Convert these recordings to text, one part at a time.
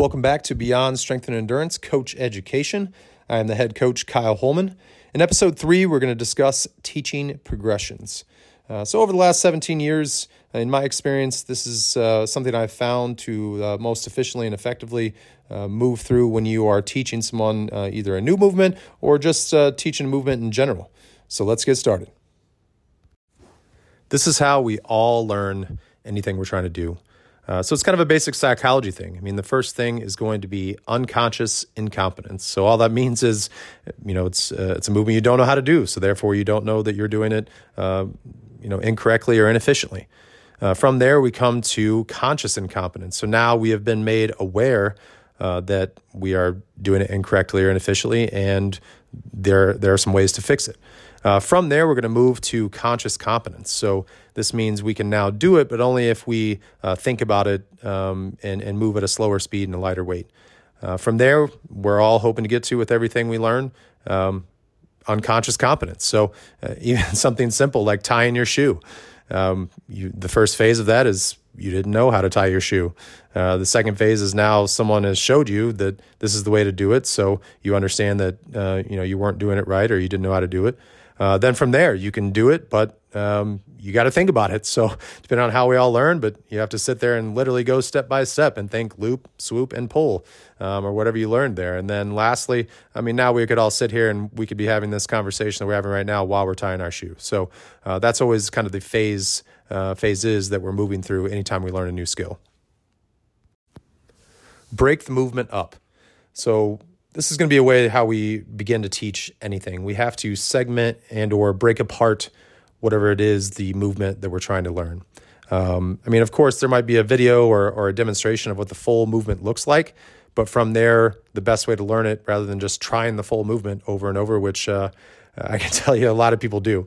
Welcome back to Beyond Strength and Endurance Coach Education. I am the head coach, Kyle Holman. In episode three, we're going to discuss teaching progressions. Uh, so, over the last 17 years, in my experience, this is uh, something I've found to uh, most efficiently and effectively uh, move through when you are teaching someone uh, either a new movement or just uh, teaching a movement in general. So, let's get started. This is how we all learn anything we're trying to do. Uh, so it's kind of a basic psychology thing. I mean, the first thing is going to be unconscious incompetence. So all that means is, you know, it's uh, it's a movement you don't know how to do. So therefore, you don't know that you're doing it, uh, you know, incorrectly or inefficiently. Uh, from there, we come to conscious incompetence. So now we have been made aware uh, that we are doing it incorrectly or inefficiently, and there there are some ways to fix it. Uh, from there, we're going to move to conscious competence. So this means we can now do it, but only if we uh, think about it um, and, and move at a slower speed and a lighter weight. Uh, from there, we're all hoping to get to with everything we learn. Um, unconscious competence. So uh, even something simple like tying your shoe. Um, you, the first phase of that is you didn't know how to tie your shoe. Uh, the second phase is now someone has showed you that this is the way to do it, so you understand that uh, you know you weren't doing it right or you didn't know how to do it. Uh, then from there, you can do it, but um, you got to think about it. So, depending on how we all learn, but you have to sit there and literally go step by step and think loop, swoop, and pull, um, or whatever you learned there. And then, lastly, I mean, now we could all sit here and we could be having this conversation that we're having right now while we're tying our shoe. So, uh, that's always kind of the phase uh, phases that we're moving through anytime we learn a new skill. Break the movement up. So, this is going to be a way how we begin to teach anything. We have to segment and or break apart whatever it is the movement that we're trying to learn. Um, I mean, of course, there might be a video or, or a demonstration of what the full movement looks like, but from there, the best way to learn it, rather than just trying the full movement over and over, which uh, I can tell you a lot of people do.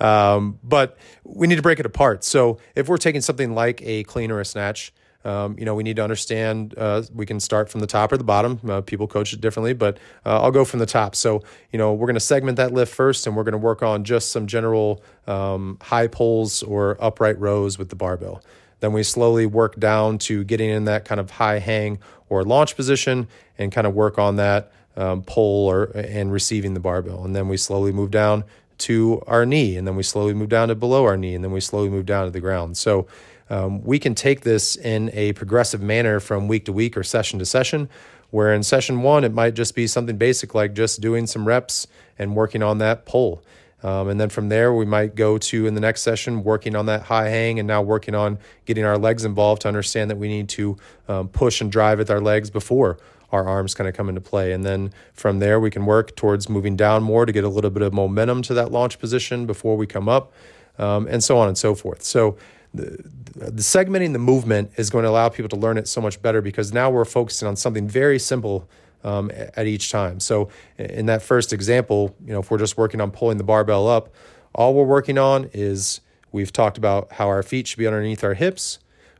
Um, but we need to break it apart. So if we're taking something like a clean or a snatch, um, you know, we need to understand. Uh, we can start from the top or the bottom. Uh, people coach it differently, but uh, I'll go from the top. So, you know, we're going to segment that lift first, and we're going to work on just some general um, high pulls or upright rows with the barbell. Then we slowly work down to getting in that kind of high hang or launch position, and kind of work on that um, pull or and receiving the barbell. And then we slowly move down to our knee, and then we slowly move down to below our knee, and then we slowly move down to the ground. So um, we can take this in a progressive manner from week to week or session to session. Where in session one, it might just be something basic like just doing some reps and working on that pull. Um, and then from there, we might go to in the next session working on that high hang and now working on getting our legs involved to understand that we need to um, push and drive with our legs before our arms kind of come into play. And then from there, we can work towards moving down more to get a little bit of momentum to that launch position before we come up, um, and so on and so forth. So the, the segmenting the movement is going to allow people to learn it so much better because now we're focusing on something very simple um, at each time. So in that first example, you know, if we're just working on pulling the barbell up, all we're working on is we've talked about how our feet should be underneath our hips.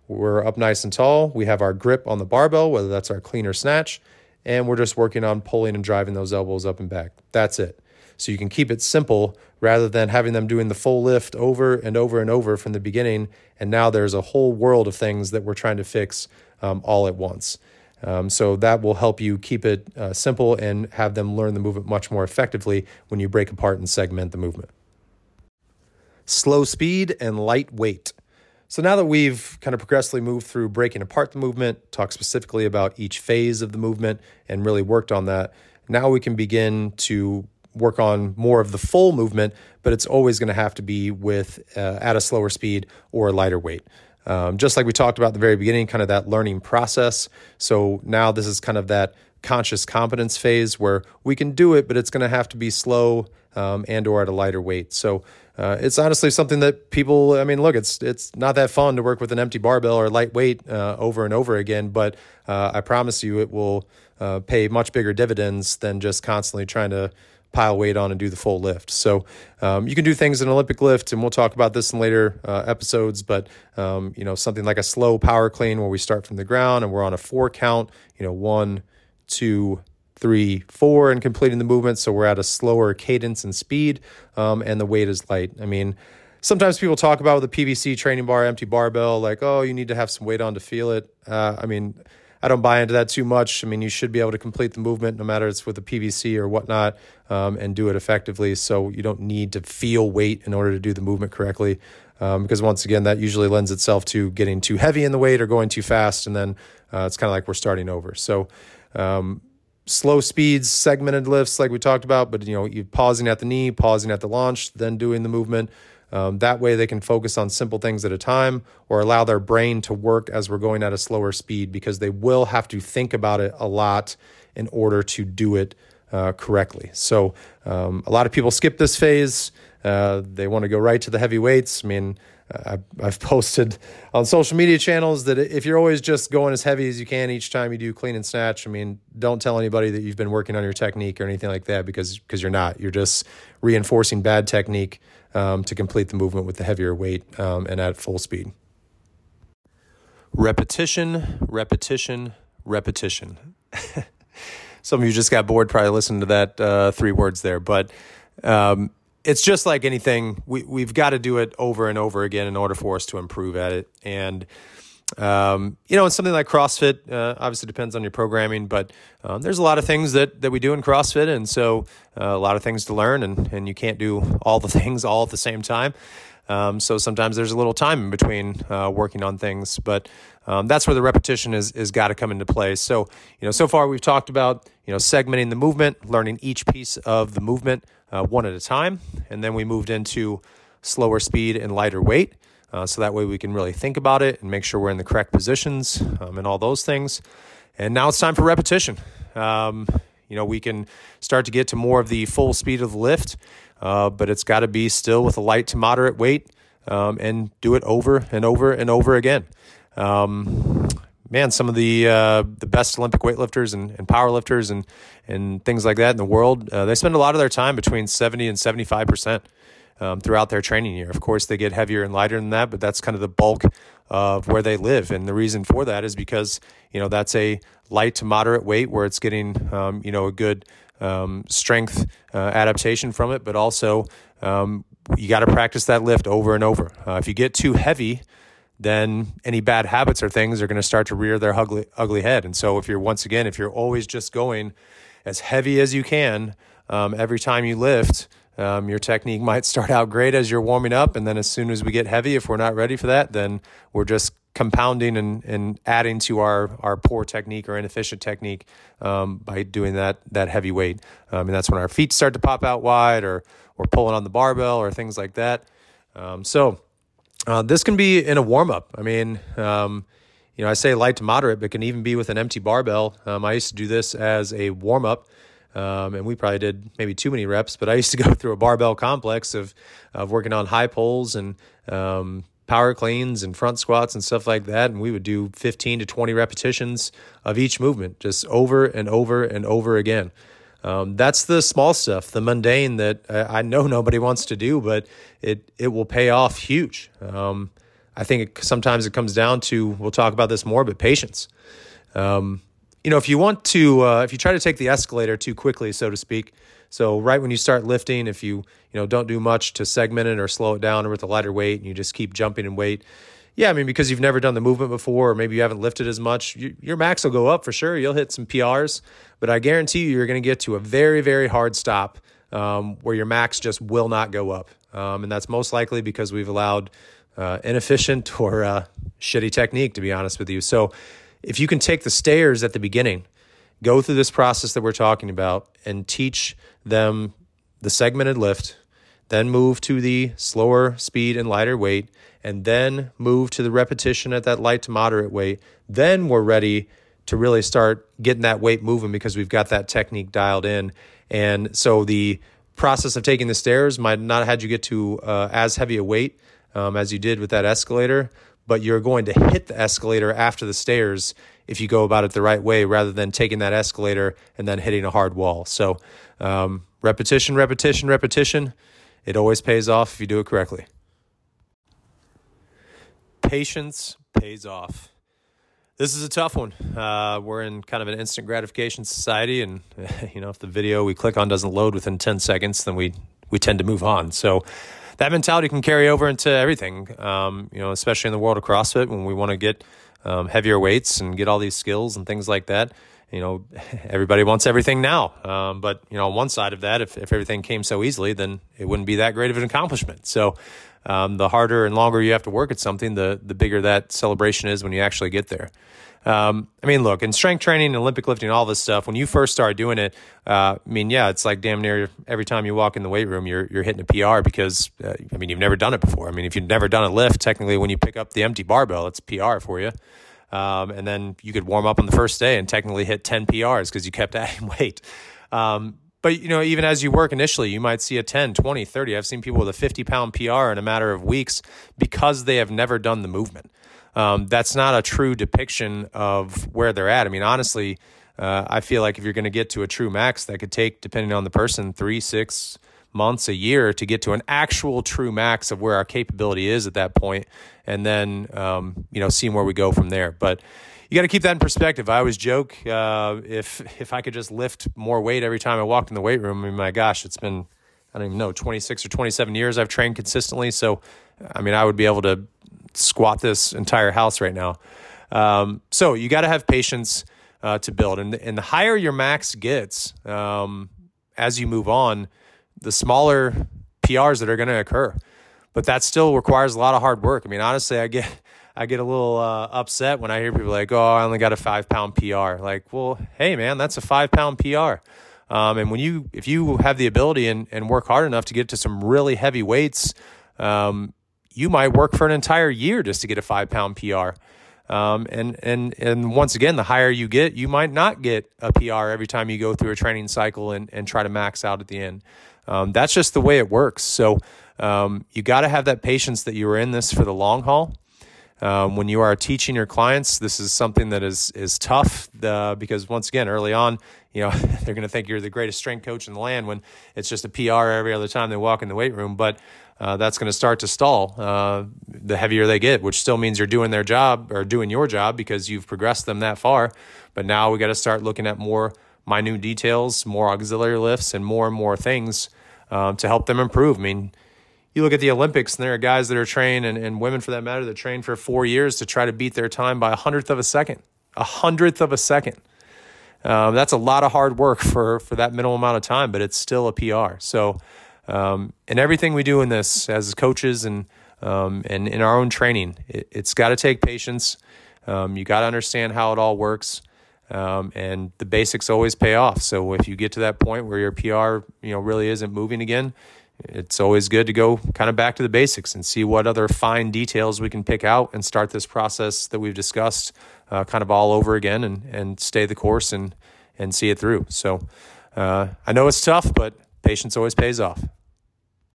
We're up nice and tall. We have our grip on the barbell, whether that's our clean or snatch, and we're just working on pulling and driving those elbows up and back. That's it. So you can keep it simple rather than having them doing the full lift over and over and over from the beginning. And now there's a whole world of things that we're trying to fix um, all at once. Um, so that will help you keep it uh, simple and have them learn the movement much more effectively when you break apart and segment the movement. Slow speed and light weight. So now that we've kind of progressively moved through breaking apart the movement, talked specifically about each phase of the movement, and really worked on that, now we can begin to work on more of the full movement, but it's always going to have to be with uh, at a slower speed or a lighter weight. Um, just like we talked about at the very beginning, kind of that learning process. So now this is kind of that conscious competence phase where we can do it, but it's going to have to be slow um, and or at a lighter weight. So uh, it's honestly something that people. I mean, look, it's it's not that fun to work with an empty barbell or lightweight uh, over and over again, but uh, I promise you, it will uh, pay much bigger dividends than just constantly trying to pile weight on and do the full lift. So um, you can do things in Olympic lift, and we'll talk about this in later uh, episodes. But um, you know, something like a slow power clean where we start from the ground and we're on a four count. You know, one, two, three, four, and completing the movement. So we're at a slower cadence and speed, um, and the weight is light. I mean. Sometimes people talk about the PVC training bar, empty barbell, like, oh, you need to have some weight on to feel it. Uh, I mean, I don't buy into that too much. I mean, you should be able to complete the movement no matter it's with a PVC or whatnot um, and do it effectively. So you don't need to feel weight in order to do the movement correctly. Um, because once again, that usually lends itself to getting too heavy in the weight or going too fast. And then uh, it's kind of like we're starting over. So, um, slow speeds, segmented lifts, like we talked about, but you know, you pausing at the knee, pausing at the launch, then doing the movement. Um, that way, they can focus on simple things at a time or allow their brain to work as we're going at a slower speed because they will have to think about it a lot in order to do it uh, correctly. So, um, a lot of people skip this phase. Uh, they want to go right to the heavy weights. I mean, I've posted on social media channels that if you're always just going as heavy as you can each time you do clean and snatch, I mean, don't tell anybody that you've been working on your technique or anything like that because because you're not. You're just reinforcing bad technique um, to complete the movement with the heavier weight um, and at full speed. Repetition, repetition, repetition. Some of you just got bored probably listening to that uh, three words there, but um, it's just like anything. We we've got to do it over and over again in order for us to improve at it. And um, you know, it's something like CrossFit. Uh, obviously, depends on your programming, but um, there's a lot of things that that we do in CrossFit, and so uh, a lot of things to learn, and and you can't do all the things all at the same time. Um, so sometimes there's a little time in between uh, working on things, but um, that's where the repetition is is got to come into play. So you know, so far we've talked about you know segmenting the movement, learning each piece of the movement uh, one at a time, and then we moved into slower speed and lighter weight. Uh, so that way we can really think about it and make sure we're in the correct positions um, and all those things. And now it's time for repetition. Um, you know, we can start to get to more of the full speed of the lift, uh, but it's got to be still with a light to moderate weight um, and do it over and over and over again. Um, man, some of the uh, the best Olympic weightlifters and, and powerlifters and and things like that in the world, uh, they spend a lot of their time between seventy and seventy five percent um, throughout their training year. Of course, they get heavier and lighter than that, but that's kind of the bulk of where they live. And the reason for that is because you know that's a light to moderate weight where it's getting um, you know a good um, strength uh, adaptation from it, but also um, you got to practice that lift over and over. Uh, if you get too heavy, then any bad habits or things are going to start to rear their ugly ugly head. And so if you're once again if you're always just going as heavy as you can um, every time you lift, um, your technique might start out great as you're warming up, and then as soon as we get heavy, if we're not ready for that, then we're just compounding and, and adding to our, our poor technique or inefficient technique um, by doing that that heavy weight. Um, and that's when our feet start to pop out wide, or or pulling on the barbell, or things like that. Um, so uh, this can be in a warm up. I mean, um, you know, I say light to moderate, but can even be with an empty barbell. Um, I used to do this as a warm up. Um, and we probably did maybe too many reps, but I used to go through a barbell complex of, of working on high pulls and um, power cleans and front squats and stuff like that. And we would do 15 to 20 repetitions of each movement, just over and over and over again. Um, that's the small stuff, the mundane that I know nobody wants to do, but it it will pay off huge. Um, I think it, sometimes it comes down to we'll talk about this more, but patience. Um, you know, if you want to, uh, if you try to take the escalator too quickly, so to speak, so right when you start lifting, if you you know don't do much to segment it or slow it down or with a lighter weight, and you just keep jumping in weight, yeah, I mean because you've never done the movement before, or maybe you haven't lifted as much, you, your max will go up for sure. You'll hit some PRs, but I guarantee you, you're going to get to a very very hard stop um, where your max just will not go up, um, and that's most likely because we've allowed uh, inefficient or uh, shitty technique. To be honest with you, so if you can take the stairs at the beginning, go through this process that we're talking about, and teach them the segmented lift, then move to the slower speed and lighter weight, and then move to the repetition at that light to moderate weight, then we're ready to really start getting that weight moving because we've got that technique dialed in. And so the process of taking the stairs might not have had you get to uh, as heavy a weight um, as you did with that escalator, but you're going to hit the escalator after the stairs if you go about it the right way rather than taking that escalator and then hitting a hard wall. So, um, repetition, repetition, repetition. It always pays off if you do it correctly. Patience pays off. This is a tough one. Uh, we're in kind of an instant gratification society, and you know, if the video we click on doesn't load within ten seconds, then we we tend to move on. So, that mentality can carry over into everything. Um, you know, especially in the world of CrossFit when we want to get um, heavier weights and get all these skills and things like that. You know, everybody wants everything now. Um, but, you know, on one side of that, if, if everything came so easily, then it wouldn't be that great of an accomplishment. So, um, the harder and longer you have to work at something, the, the bigger that celebration is when you actually get there. Um, I mean, look, in strength training, and Olympic lifting, all this stuff, when you first start doing it, uh, I mean, yeah, it's like damn near every time you walk in the weight room, you're, you're hitting a PR because, uh, I mean, you've never done it before. I mean, if you've never done a lift, technically when you pick up the empty barbell, it's PR for you. Um, and then you could warm up on the first day and technically hit 10 PRs because you kept adding weight. Um, but you know even as you work initially you might see a 10 20 30 i've seen people with a 50 pound pr in a matter of weeks because they have never done the movement um, that's not a true depiction of where they're at. I mean, honestly, uh, I feel like if you're going to get to a true max, that could take, depending on the person, three, six months, a year to get to an actual true max of where our capability is at that point, and then um, you know seeing where we go from there. But you got to keep that in perspective. I always joke uh, if if I could just lift more weight every time I walked in the weight room. I mean, my gosh, it's been I don't even know 26 or 27 years I've trained consistently. So I mean, I would be able to squat this entire house right now. Um, so you got to have patience uh, to build, and and the higher your max gets um, as you move on, the smaller PRs that are going to occur. But that still requires a lot of hard work. I mean, honestly, I get I get a little uh, upset when I hear people like, "Oh, I only got a five pound PR." Like, well, hey, man, that's a five pound PR. Um, and when you, if you have the ability and, and work hard enough to get to some really heavy weights, um, you might work for an entire year just to get a five pound PR. Um, and and and once again, the higher you get, you might not get a PR every time you go through a training cycle and, and try to max out at the end. Um, that's just the way it works. So um, you got to have that patience that you are in this for the long haul. Um, when you are teaching your clients, this is something that is is tough uh, because once again, early on, you know they're going to think you're the greatest strength coach in the land when it's just a PR every other time they walk in the weight room. But uh, that's going to start to stall uh, the heavier they get, which still means you're doing their job or doing your job because you've progressed them that far. But now we got to start looking at more minute details, more auxiliary lifts, and more and more things um, to help them improve. I mean, you look at the Olympics, and there are guys that are trained, and, and women for that matter, that train for four years to try to beat their time by a hundredth of a second. A hundredth of a second. Um, that's a lot of hard work for for that minimal amount of time, but it's still a PR. So um, and everything we do in this as coaches and um, and in our own training, it, has got to take patience. Um, you got to understand how it all works, um, and the basics always pay off. So if you get to that point where your PR, you know, really isn't moving again, it's always good to go kind of back to the basics and see what other fine details we can pick out and start this process that we've discussed uh, kind of all over again and and stay the course and and see it through. So uh, I know it's tough, but patience always pays off.